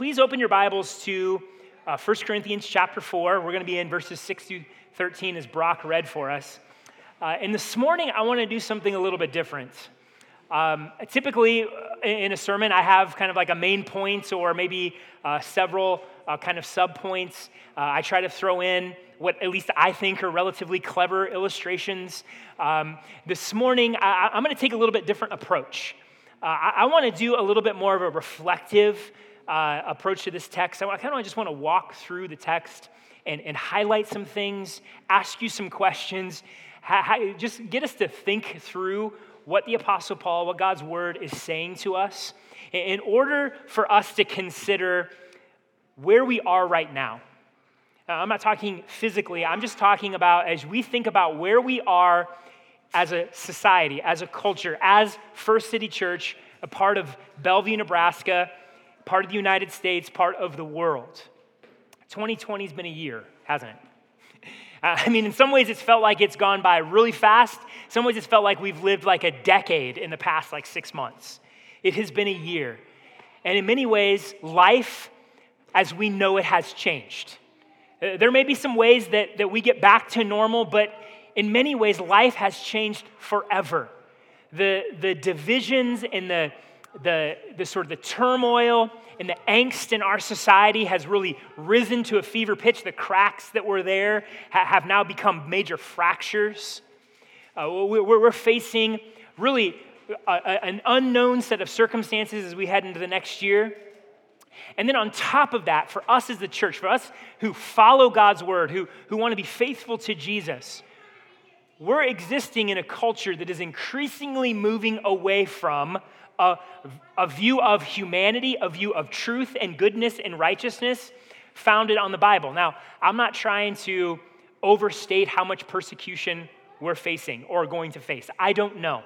please open your Bibles to uh, 1 Corinthians chapter 4. We're going to be in verses 6 through 13 as Brock read for us. Uh, and this morning, I want to do something a little bit different. Um, typically, in a sermon, I have kind of like a main point or maybe uh, several uh, kind of sub points. Uh, I try to throw in what at least I think are relatively clever illustrations. Um, this morning, I, am going to take a little bit different approach. Uh, I, I want to do a little bit more of a reflective uh, approach to this text. I kind of just want to walk through the text and, and highlight some things, ask you some questions, ha, ha, just get us to think through what the Apostle Paul, what God's word is saying to us, in order for us to consider where we are right now. I'm not talking physically, I'm just talking about as we think about where we are as a society, as a culture, as First City Church, a part of Bellevue, Nebraska, part of the United States, part of the world. 2020 has been a year, hasn't it? I mean, in some ways, it's felt like it's gone by really fast. In some ways, it's felt like we've lived like a decade in the past, like six months. It has been a year. And in many ways, life as we know it has changed. Uh, there may be some ways that, that we get back to normal, but in many ways, life has changed forever. The, the divisions and the, the, the sort of the turmoil and the angst in our society has really risen to a fever pitch. The cracks that were there have now become major fractures. Uh, we're, we're facing really a, a, an unknown set of circumstances as we head into the next year. And then on top of that, for us as the church, for us who follow God's word, who, who want to be faithful to Jesus, we're existing in a culture that is increasingly moving away from a, a view of humanity, a view of truth and goodness and righteousness founded on the Bible. Now, I'm not trying to overstate how much persecution we're facing or going to face. I don't know.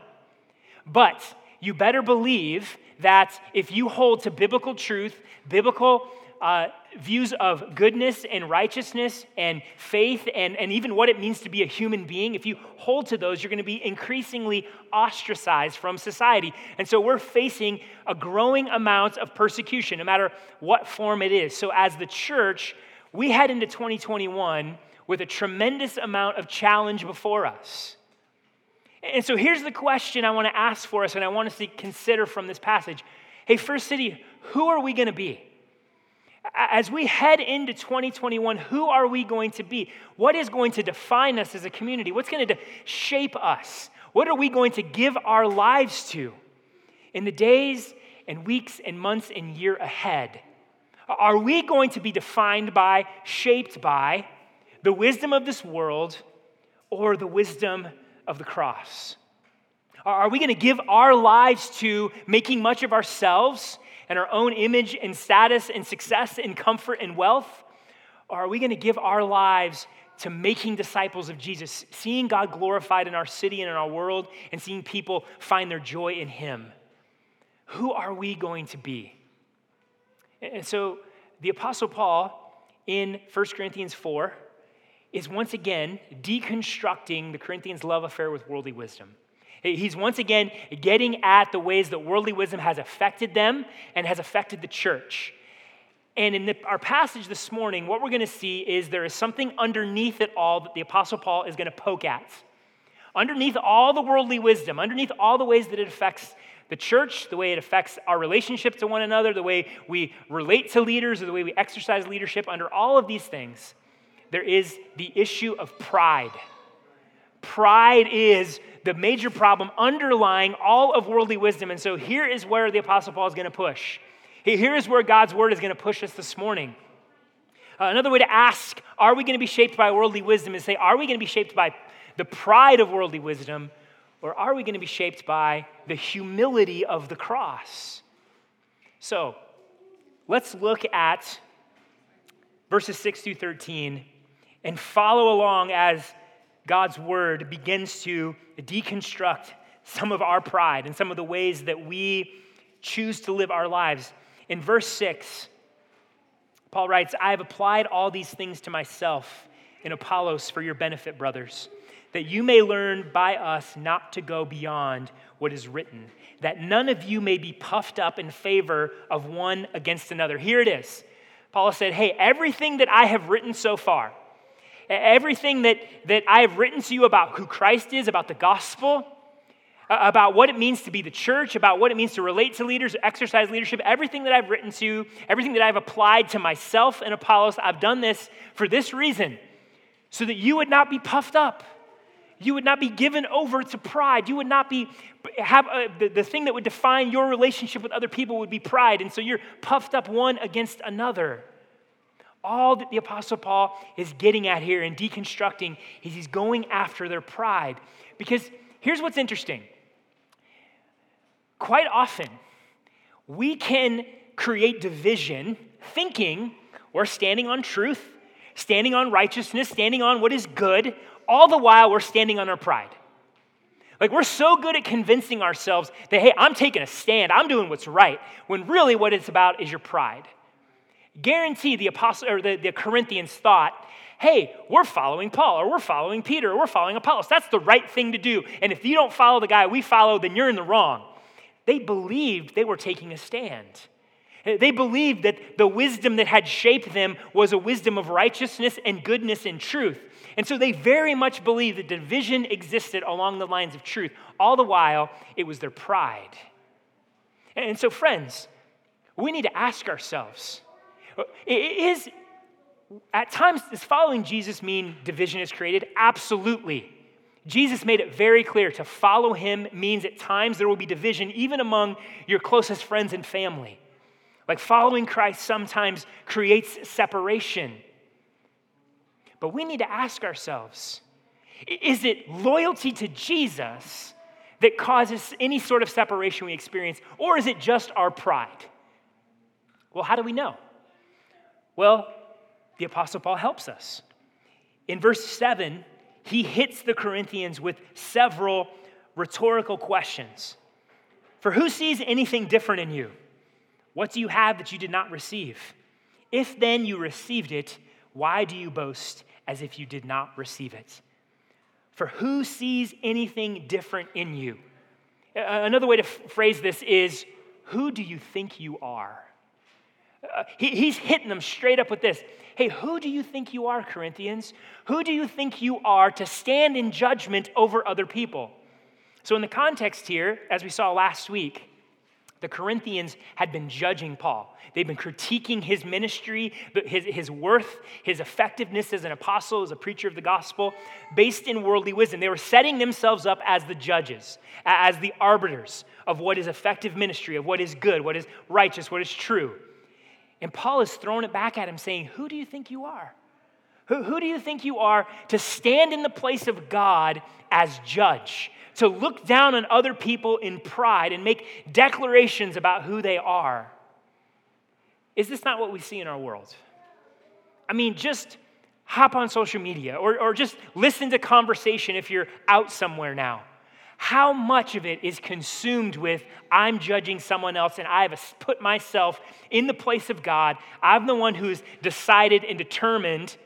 But you better believe that if you hold to biblical truth, biblical uh, views of goodness and righteousness and faith and, and even what it means to be a human being, if you hold to those, you're going to be increasingly ostracized from society. And so we're facing a growing amount of persecution, no matter what form it is. So as the church, we head into 2021 with a tremendous amount of challenge before us. And so here's the question I want to ask for us and I want us to consider from this passage. Hey, First City, who are we going to be? As we head into 2021, who are we going to be? What is going to define us as a community? What's going to shape us? What are we going to give our lives to in the days and weeks and months and year ahead? Are we going to be defined by, shaped by the wisdom of this world or the wisdom of the cross? Are we going to give our lives to making much of ourselves and our own image and status and success and comfort and wealth? Or are we going to give our lives to making disciples of Jesus, seeing God glorified in our city and in our world, and seeing people find their joy in Him? Who are we going to be? And so the Apostle Paul in 1 Corinthians 4 is once again deconstructing the Corinthians' love affair with worldly wisdom. He's once again getting at the ways that worldly wisdom has affected them and has affected the church. And in the, our passage this morning, what we're going to see is there is something underneath it all that the Apostle Paul is going to poke at. Underneath all the worldly wisdom, underneath all the ways that it affects the church, the way it affects our relationship to one another, the way we relate to leaders, or the way we exercise leadership, under all of these things, there is the issue of pride. Pride is the major problem underlying all of worldly wisdom. And so here is where the Apostle Paul is going to push. Here is where God's word is going to push us this morning. Uh, another way to ask, are we going to be shaped by worldly wisdom, is say, are we going to be shaped by the pride of worldly wisdom, or are we going to be shaped by the humility of the cross? So let's look at verses 6 through 13 and follow along as God's word begins to deconstruct some of our pride and some of the ways that we choose to live our lives. In verse 6, Paul writes, I have applied all these things to myself in Apollos for your benefit, brothers, that you may learn by us not to go beyond what is written, that none of you may be puffed up in favor of one against another. Here it is. Paul said, Hey, everything that I have written so far, everything that, that I have written to you about who Christ is, about the gospel, about what it means to be the church, about what it means to relate to leaders, exercise leadership, everything that I've written to, everything that I've applied to myself and Apollos, I've done this for this reason, so that you would not be puffed up. You would not be given over to pride. You would not be have a, the, the thing that would define your relationship with other people would be pride. And so you're puffed up one against another. All that the Apostle Paul is getting at here and deconstructing is he's going after their pride. Because here's what's interesting quite often, we can create division thinking we're standing on truth, standing on righteousness, standing on what is good, all the while we're standing on our pride. Like we're so good at convincing ourselves that, hey, I'm taking a stand, I'm doing what's right, when really what it's about is your pride. Guarantee the apostle or the, the Corinthians thought, hey, we're following Paul or we're following Peter or we're following Apollos. That's the right thing to do. And if you don't follow the guy we follow, then you're in the wrong. They believed they were taking a stand. They believed that the wisdom that had shaped them was a wisdom of righteousness and goodness and truth. And so they very much believed that division existed along the lines of truth. All the while, it was their pride. And so, friends, we need to ask ourselves is at times does following Jesus mean division is created? Absolutely. Jesus made it very clear to follow him means at times there will be division, even among your closest friends and family. Like following Christ sometimes creates separation. But we need to ask ourselves is it loyalty to Jesus that causes any sort of separation we experience, or is it just our pride? Well, how do we know? Well, the Apostle Paul helps us. In verse 7, he hits the Corinthians with several rhetorical questions. For who sees anything different in you? What do you have that you did not receive? If then you received it, why do you boast as if you did not receive it? For who sees anything different in you? Another way to phrase this is who do you think you are? Uh, he, he's hitting them straight up with this. Hey, who do you think you are, Corinthians? Who do you think you are to stand in judgment over other people? So, in the context here, as we saw last week, the Corinthians had been judging Paul. They'd been critiquing his ministry, his, his worth, his effectiveness as an apostle, as a preacher of the gospel, based in worldly wisdom. They were setting themselves up as the judges, as the arbiters of what is effective ministry, of what is good, what is righteous, what is true. And Paul is throwing it back at him, saying, Who do you think you are? Who, who do you think you are to stand in the place of God as judge? to look down on other people in pride and make declarations about who they are. Is this not what we see in our world? I mean, just hop on social media or, or just listen to conversation if you're out somewhere now. How much of it is consumed with, I'm judging someone else and I've put myself in the place of God? I'm the one who's decided and determined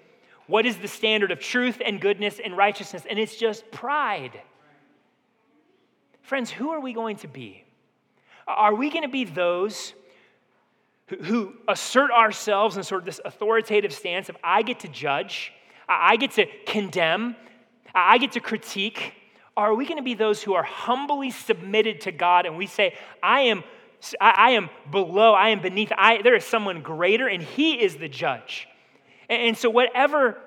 what is the standard of truth and goodness and righteousness, and it's just pride. Friends, who are we going to be? Are we going to be those who assert ourselves in sort of this authoritative stance of I get to judge, I get to condemn, I get to critique? Are we going to be those who are humbly submitted to God and we say, I am, I am below, I am beneath, I, there is someone greater and He is the judge? And so, whatever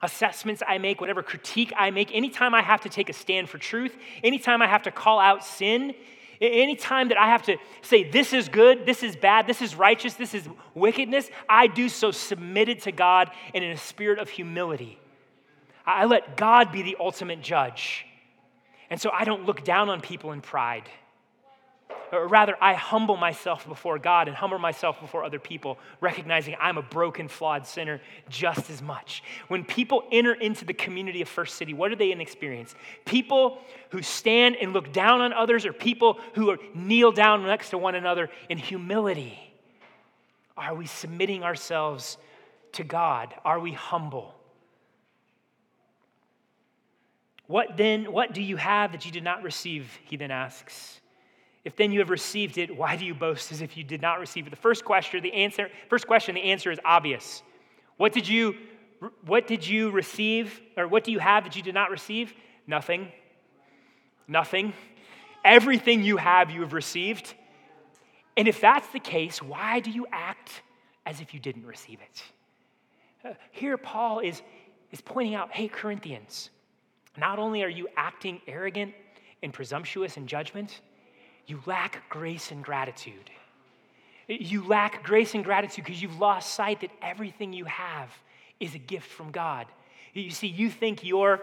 assessments I make, whatever critique I make, anytime I have to take a stand for truth, anytime I have to call out sin, anytime that I have to say, this is good, this is bad, this is righteous, this is wickedness, I do so submitted to God and in a spirit of humility. I let God be the ultimate judge. And so I don't look down on people in pride. Or rather, I humble myself before God and humble myself before other people, recognizing I'm a broken, flawed sinner just as much. When people enter into the community of First City, what are they in experience? People who stand and look down on others, or people who kneel down next to one another in humility? Are we submitting ourselves to God? Are we humble? What then, what do you have that you did not receive? He then asks. If then you have received it, why do you boast as if you did not receive it? The first question, the answer, first question, the answer is obvious. What did you what did you receive or what do you have that you did not receive? Nothing. Nothing. Everything you have you have received. And if that's the case, why do you act as if you didn't receive it? Uh, here Paul is is pointing out, "Hey Corinthians, not only are you acting arrogant and presumptuous in judgment, you lack grace and gratitude. You lack grace and gratitude because you've lost sight that everything you have is a gift from God. You see, you think your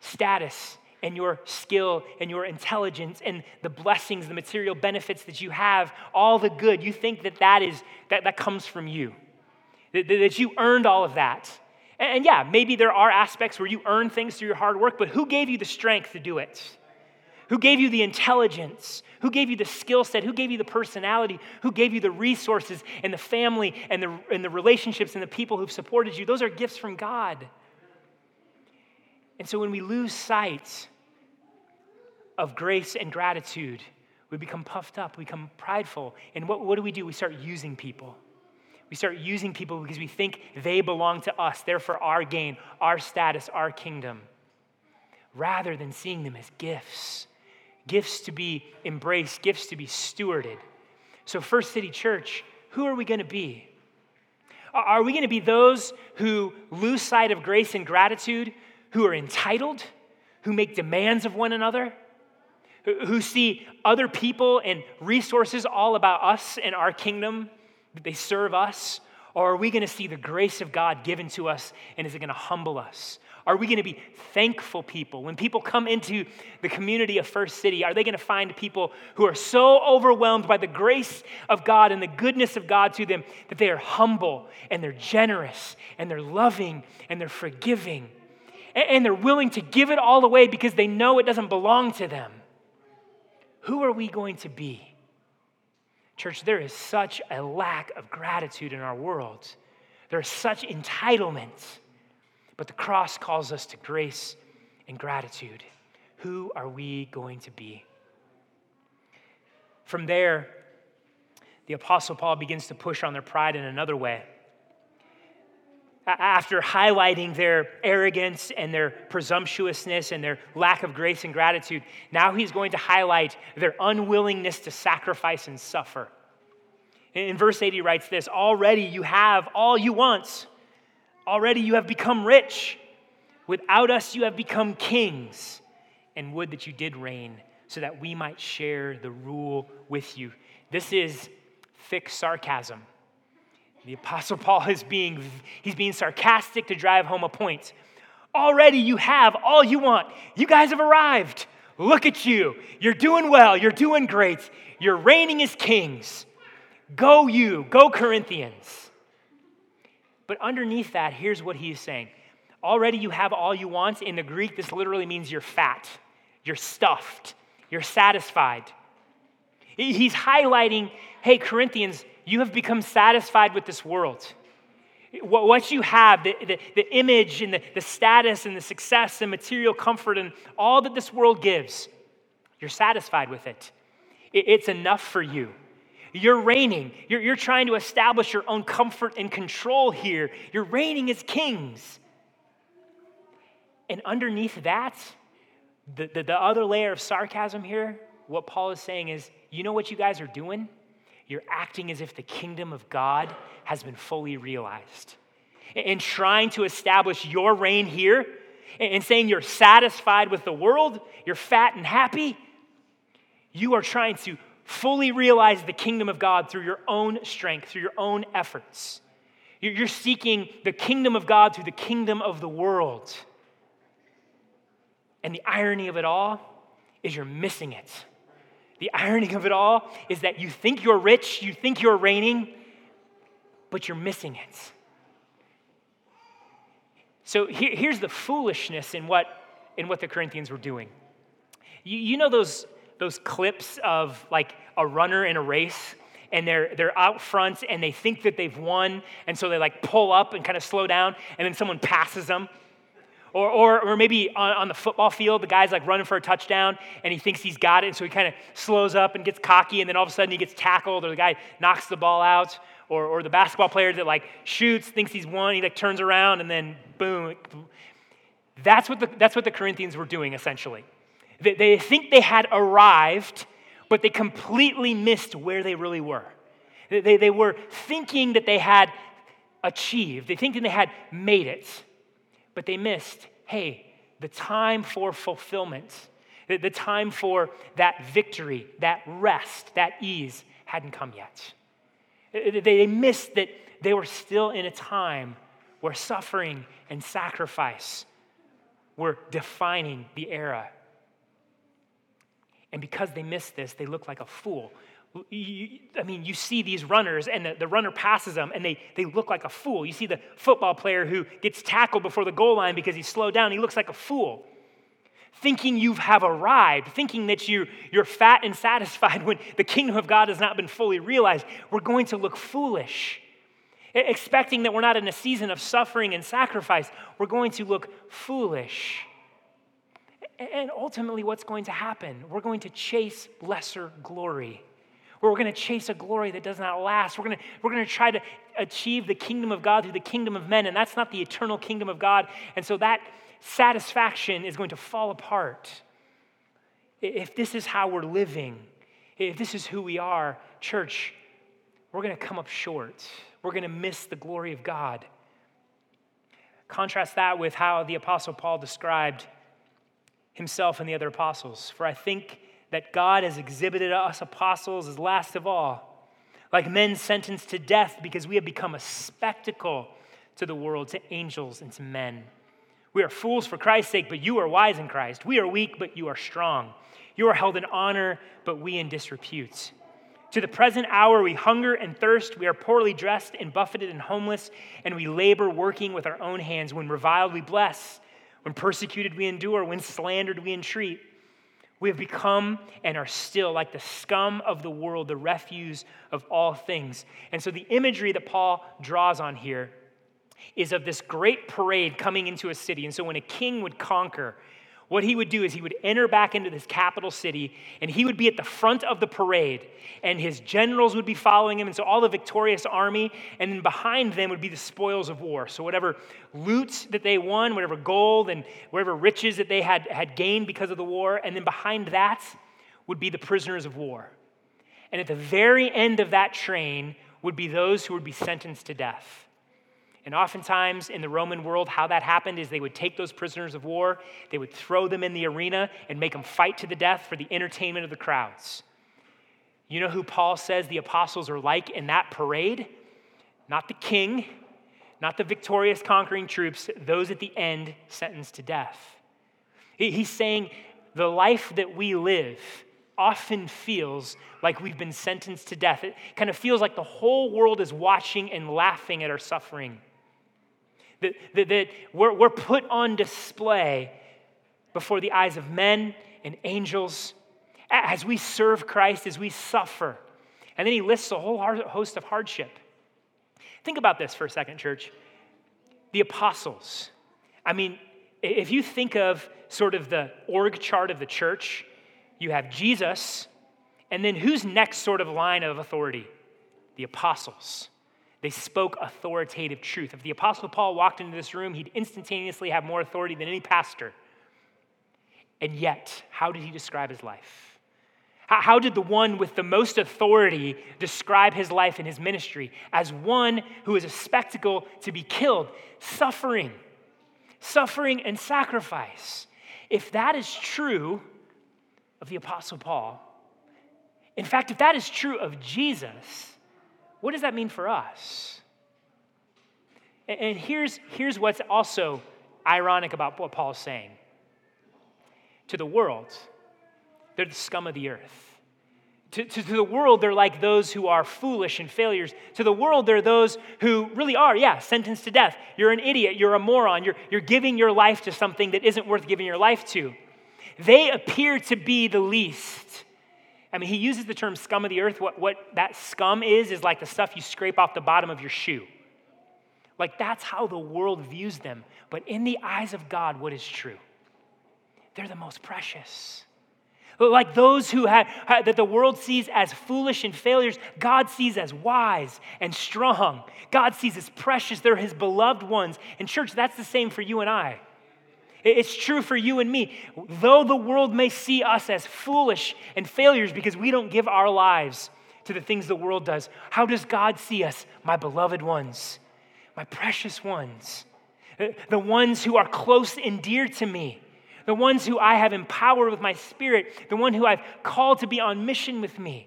status and your skill and your intelligence and the blessings, the material benefits that you have, all the good, you think that that, is, that, that comes from you, that, that you earned all of that. And yeah, maybe there are aspects where you earn things through your hard work, but who gave you the strength to do it? Who gave you the intelligence? Who gave you the skill set? Who gave you the personality? Who gave you the resources and the family and the, and the relationships and the people who've supported you? Those are gifts from God. And so when we lose sight of grace and gratitude, we become puffed up, we become prideful. And what, what do we do? We start using people. We start using people because we think they belong to us, they're for our gain, our status, our kingdom, rather than seeing them as gifts gifts to be embraced, gifts to be stewarded. So, First City Church, who are we going to be? Are we going to be those who lose sight of grace and gratitude, who are entitled, who make demands of one another, who see other people and resources all about us and our kingdom? They serve us? Or are we going to see the grace of God given to us and is it going to humble us? Are we going to be thankful people? When people come into the community of First City, are they going to find people who are so overwhelmed by the grace of God and the goodness of God to them that they are humble and they're generous and they're loving and they're forgiving and they're willing to give it all away because they know it doesn't belong to them? Who are we going to be? Church, there is such a lack of gratitude in our world. There's such entitlement. But the cross calls us to grace and gratitude. Who are we going to be? From there, the Apostle Paul begins to push on their pride in another way. After highlighting their arrogance and their presumptuousness and their lack of grace and gratitude, now he's going to highlight their unwillingness to sacrifice and suffer. In verse 8, he writes this Already you have all you want. Already you have become rich. Without us, you have become kings. And would that you did reign so that we might share the rule with you. This is thick sarcasm. The Apostle Paul is being, he's being sarcastic to drive home a point. Already you have all you want. You guys have arrived. Look at you. You're doing well. You're doing great. You're reigning as kings. Go, you. Go, Corinthians. But underneath that, here's what he's saying. Already you have all you want. In the Greek, this literally means you're fat, you're stuffed, you're satisfied. He's highlighting hey, Corinthians, you have become satisfied with this world. What you have, the, the, the image and the, the status and the success and material comfort and all that this world gives, you're satisfied with it. It's enough for you. You're reigning. You're, you're trying to establish your own comfort and control here. You're reigning as kings. And underneath that, the, the, the other layer of sarcasm here, what Paul is saying is, you know what you guys are doing? You're acting as if the kingdom of God has been fully realized. And trying to establish your reign here and saying you're satisfied with the world, you're fat and happy, you are trying to fully realize the kingdom of God through your own strength, through your own efforts. You're seeking the kingdom of God through the kingdom of the world. And the irony of it all is you're missing it. The irony of it all is that you think you're rich, you think you're reigning, but you're missing it. So here, here's the foolishness in what, in what the Corinthians were doing. You, you know those, those clips of like a runner in a race and they're, they're out front and they think that they've won and so they like pull up and kind of slow down and then someone passes them Or, or, or maybe on, on the football field, the guy's like running for a touchdown and he thinks he's got it, and so he kind of slows up and gets cocky, and then all of a sudden he gets tackled, or the guy knocks the ball out. Or, or the basketball player that like shoots, thinks he's won, he like turns around and then boom. That's what the, that's what the Corinthians were doing essentially. They, they think they had arrived, but they completely missed where they really were. They, they were thinking that they had achieved, they think that they had made it, but they missed hey, the time for fulfillment, the, time for that victory, that rest, that ease hadn't come yet. Uh, they missed that they were still in a time where suffering and sacrifice were defining the era. And because they missed this, they look like a fool. I mean, you see these runners, and the, the, runner passes them, and they, they look like a fool. You see the football player who gets tackled before the goal line because he's slowed down, he looks like a fool. Thinking you have arrived, thinking that you, you're fat and satisfied when the kingdom of God has not been fully realized, we're going to look foolish. Expecting that we're not in a season of suffering and sacrifice, we're going to look foolish. And ultimately, what's going to happen? We're going to chase lesser glory where we're going to chase a glory that does not last. We're going to, we're going to try to achieve the kingdom of God through the kingdom of men, and that's not the eternal kingdom of God. And so that satisfaction is going to fall apart. If this is how we're living, if this is who we are, church, we're going to come up short. We're going to miss the glory of God. Contrast that with how the Apostle Paul described himself and the other apostles. For I think that God has exhibited us apostles as last of all, like men sentenced to death because we have become a spectacle to the world, to angels, and to men. We are fools for Christ's sake, but you are wise in Christ. We are weak, but you are strong. You are held in honor, but we in disrepute. To the present hour, we hunger and thirst. We are poorly dressed and buffeted and homeless, and we labor working with our own hands. When reviled, we bless. When persecuted, we endure. When slandered, we entreat. We have become and are still like the scum of the world, the refuse of all things. And so the imagery that Paul draws on here is of this great parade coming into a city. And so when a king would conquer, what he would do is he would enter back into this capital city and he would be at the front of the parade and his generals would be following him and so all the victorious army and then behind them would be the spoils of war. So whatever loot that they won whatever gold and whatever riches that they had, had gained because of the war and then behind that would be the prisoners of war. And at the very end of that train would be those who would be sentenced to death and oftentimes in the Roman world, how that happened is they would take those prisoners of war, they would throw them in the arena and make them fight to the death for the entertainment of the crowds. You know who Paul says the apostles are like in that parade? Not the king, not the victorious conquering troops, those at the end sentenced to death. He's saying the life that we live often feels like we've been sentenced to death. It kind of feels like the whole world is watching and laughing at our suffering that, that, that we're, we're put on display before the eyes of men and angels as we serve Christ, as we suffer. And then he lists a whole host of hardship. Think about this for a second, church. The apostles. I mean, if you think of sort of the org chart of the church, you have Jesus, and then who's next sort of line of authority? The apostles. They spoke authoritative truth. If the Apostle Paul walked into this room, he'd instantaneously have more authority than any pastor. And yet, how did he describe his life? How did the one with the most authority describe his life and his ministry? As one who is a spectacle to be killed, suffering, suffering and sacrifice. If that is true of the Apostle Paul, in fact, if that is true of Jesus, what does that mean for us? And here's, here's what's also ironic about what Paul's saying. To the world, they're the scum of the earth. To, to, to, the world, they're like those who are foolish and failures. To the world, they're those who really are, yeah, sentenced to death. You're an idiot. You're a moron. You're, you're giving your life to something that isn't worth giving your life to. They appear to be the least. I mean, he uses the term scum of the earth. What, what that scum is, is like the stuff you scrape off the bottom of your shoe. Like that's how the world views them. But in the eyes of God, what is true? They're the most precious. Like those who have, that the world sees as foolish and failures, God sees as wise and strong. God sees as precious. They're his beloved ones. And, church, that's the same for you and I. It's true for you and me. Though the world may see us as foolish and failures because we don't give our lives to the things the world does, how does God see us? My beloved ones, my precious ones, the ones who are close and dear to me the ones who I have empowered with my spirit, the one who I've called to be on mission with me.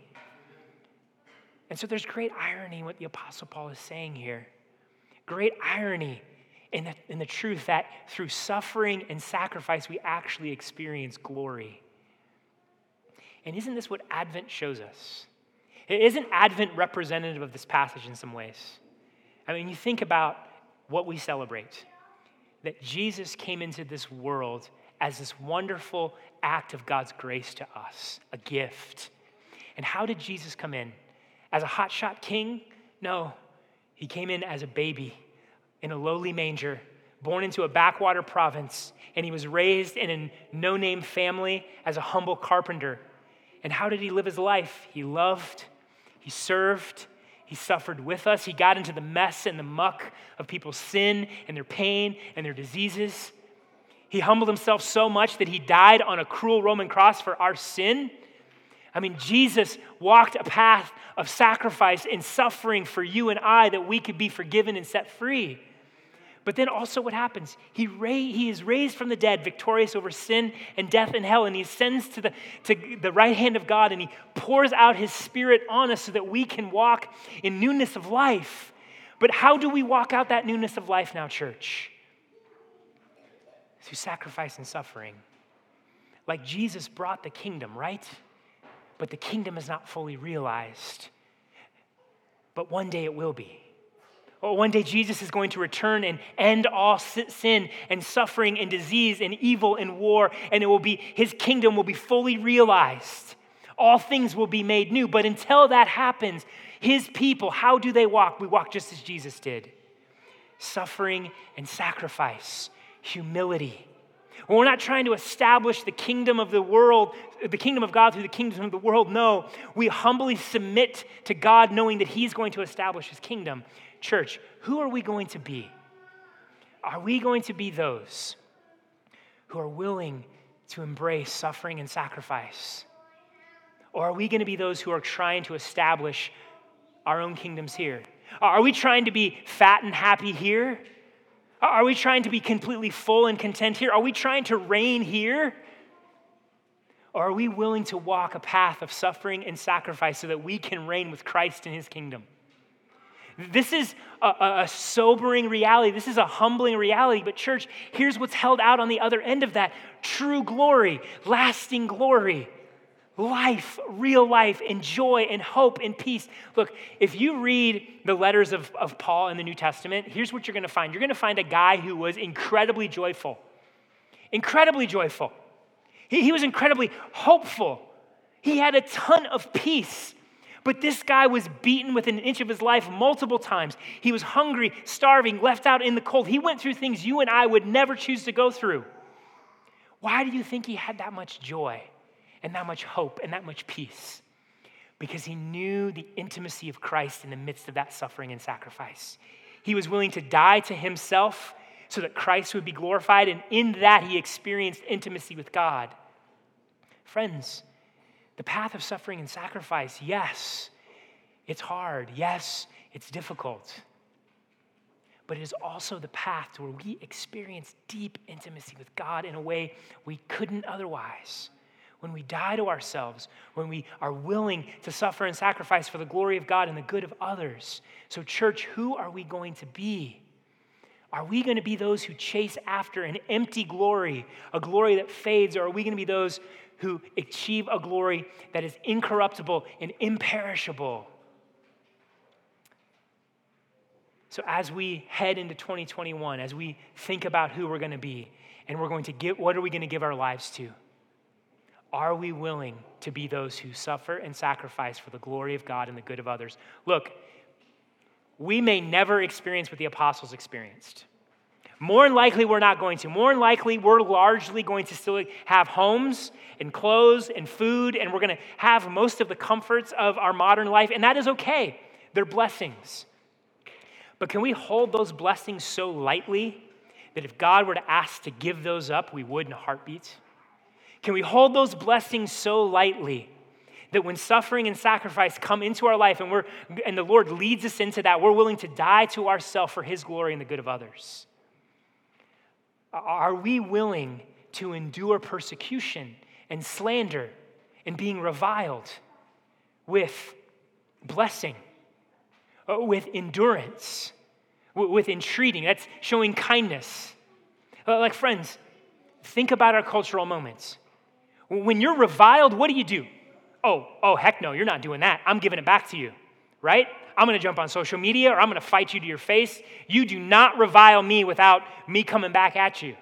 And so there's great irony in what the Apostle Paul is saying here. Great irony in the, in the truth that through suffering and sacrifice, we actually experience glory. And isn't this what Advent shows us? Isn't Advent representative of this passage in some ways? I mean, you think about what we celebrate that Jesus came into this world as this wonderful act of God's grace to us, a gift. And how did Jesus come in? As a hotshot king? No, he came in as a baby in a lowly manger, born into a backwater province, and he was raised in a no name family as a humble carpenter. And how did he live his life? He loved, he served, he suffered with us. He got into the mess and the muck of people's sin and their pain and their diseases. He humbled himself so much that he died on a cruel Roman cross for our sin. I mean, Jesus walked a path of sacrifice and suffering for you and I that we could be forgiven and set free. But then also, what happens? He, ra- he is raised from the dead, victorious over sin and death and hell, and he ascends to the, to the right hand of God and he pours out his spirit on us so that we can walk in newness of life. But how do we walk out that newness of life now, church? through sacrifice and suffering. Like Jesus brought the kingdom, right? But the kingdom is not fully realized. But one day it will be. Or one day Jesus is going to return and end all sin and suffering and disease and evil and war, and it will be his kingdom will be fully realized. All things will be made new. But until that happens, his people, how do they walk? We walk just as Jesus did suffering and sacrifice, humility. We're not trying to establish the kingdom of the world, the kingdom of God through the kingdom of the world. No, we humbly submit to God knowing that He's going to establish His kingdom. Church, who are we going to be? Are we going to be those who are willing to embrace suffering and sacrifice? Or are we going to be those who are trying to establish our own kingdoms here? Are we trying to be fat and happy here? Are we trying to be completely full and content here? Are we trying to reign here? Or are we willing to walk a path of suffering and sacrifice so that we can reign with Christ in his kingdom? This is a, a, sobering reality. This is a humbling reality. But, church, here's what's held out on the other end of that true glory, lasting glory life, real life, and joy and hope and peace. Look, if you read the letters of, of Paul in the New Testament, here's what you're going to find you're going to find a guy who was incredibly joyful. Incredibly joyful. He, he was incredibly hopeful. He had a ton of peace. But this guy was beaten within an inch of his life multiple times. He was hungry, starving, left out in the cold. He went through things you and I would never choose to go through. Why do you think he had that much joy? And that much hope and that much peace because he knew the intimacy of Christ in the midst of that suffering and sacrifice. He was willing to die to himself so that Christ would be glorified, and in that he experienced intimacy with God. Friends, the path of suffering and sacrifice, yes, it's hard. Yes, it's difficult. But it is also the path to where we experience deep intimacy with God in a way we couldn't otherwise when we die to ourselves, when we are willing to suffer and sacrifice for the glory of God and the good of others. So, church, who are we going to be? Are we going to be those who chase after an empty glory, a glory that fades, or are we going to be those who achieve a glory that is incorruptible and imperishable? So, as we head into 2021, as we think about who we're going to be, and we're going to give, what are we going to give our lives to? Are we willing to be those who suffer and sacrifice for the glory of God and the good of others? Look, we may never experience what the apostles experienced. More than likely, we're not going to. More than likely, we're largely going to still have homes and clothes and food, and we're going to have most of the comforts of our modern life, and that is okay. They're blessings. But can we hold those blessings so lightly that if God were to ask to give those up, we would in a heartbeat? Can we hold those blessings so lightly that when suffering and sacrifice come into our life and, we're, and the Lord leads us into that, we're willing to die to ourselves for His glory and the good of others? Are we willing to endure persecution and slander and being reviled with blessing, uh, with endurance, with entreating? That's showing kindness. Uh, like, friends, think about our cultural moments. When you're reviled, what do you do? Oh, oh, heck no, you're not doing that. I'm giving it back to you, right? I'm to jump on social media or I'm to fight you to your face. You do not revile me without me coming back at you.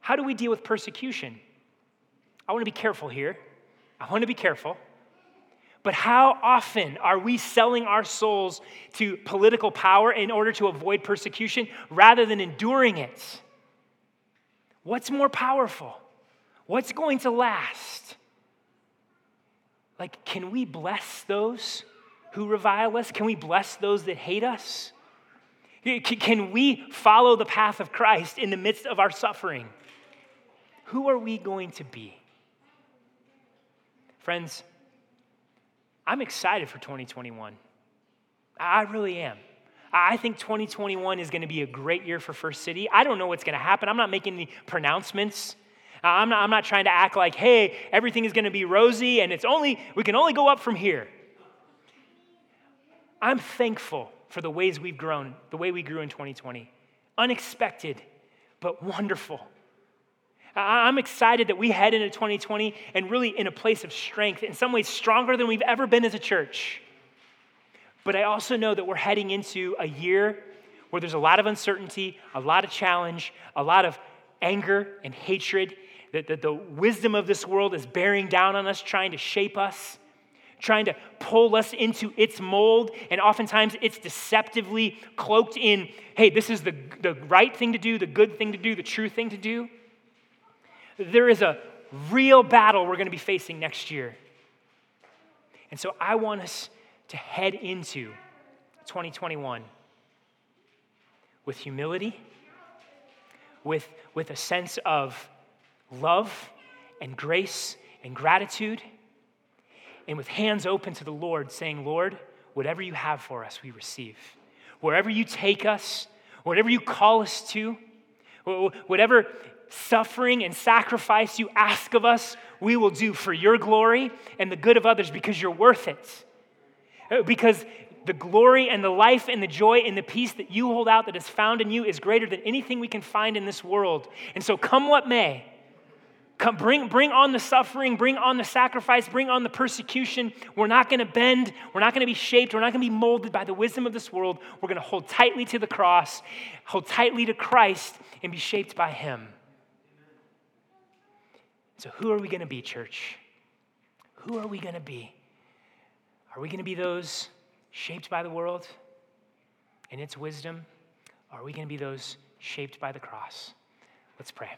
How do we deal with persecution? I want to be careful here. I want to be careful. But how often are we selling our souls to political power in order to avoid persecution rather than enduring it? What's more powerful? What's going to last? Like, can we bless those who revile us? Can we bless those that hate us? Can we follow the path of Christ in the midst of our suffering? Who are we going to be? Friends, I'm excited for 2021. I really am. I think 2021 is going to be a great year for First City. I don't know what's going to happen. I'm not making any pronouncements. I'm not, I'm not trying to act like, hey, everything is going to be rosy and it's only, we can only go up from here. I'm thankful for the ways we've grown, the way we grew in 2020. Unexpected, but wonderful. I'm excited that we head into 2020 and really in a place of strength, in some ways stronger than we've ever been as a church. But I also know that we're heading into a year where there's a lot of uncertainty, a lot of challenge, a lot of anger and hatred that, the wisdom of this world is bearing down on us, trying to shape us, trying to pull us into its mold. And oftentimes it's deceptively cloaked in hey, this is the, the right thing to do, the good thing to do, the true thing to do. There is a real battle we're going to be facing next year. And so I want us to head into 2021 with humility, with, with a sense of love and grace and gratitude, and with hands open to the Lord, saying, Lord, whatever you have for us, we receive. Wherever you take us, whatever you call us to, whatever suffering and sacrifice you ask of us, we will do for your glory and the good of others because you're worth it. Uh, because the glory and the life and the joy and the peace that you hold out that is found in you is greater than anything we can find in this world. And so, come what may, Come, bring, bring on the suffering, bring on the sacrifice, bring on the persecution. We're not going to bend. We're not going to be shaped. We're not going to be molded by the wisdom of this world. We're going to hold tightly to the cross, hold tightly to Christ, and be shaped by Him. So, who are we going to be, church? Who are we going to be? Are we going to be those shaped by the world and its wisdom? Or are we going to be those shaped by the cross? Let's pray.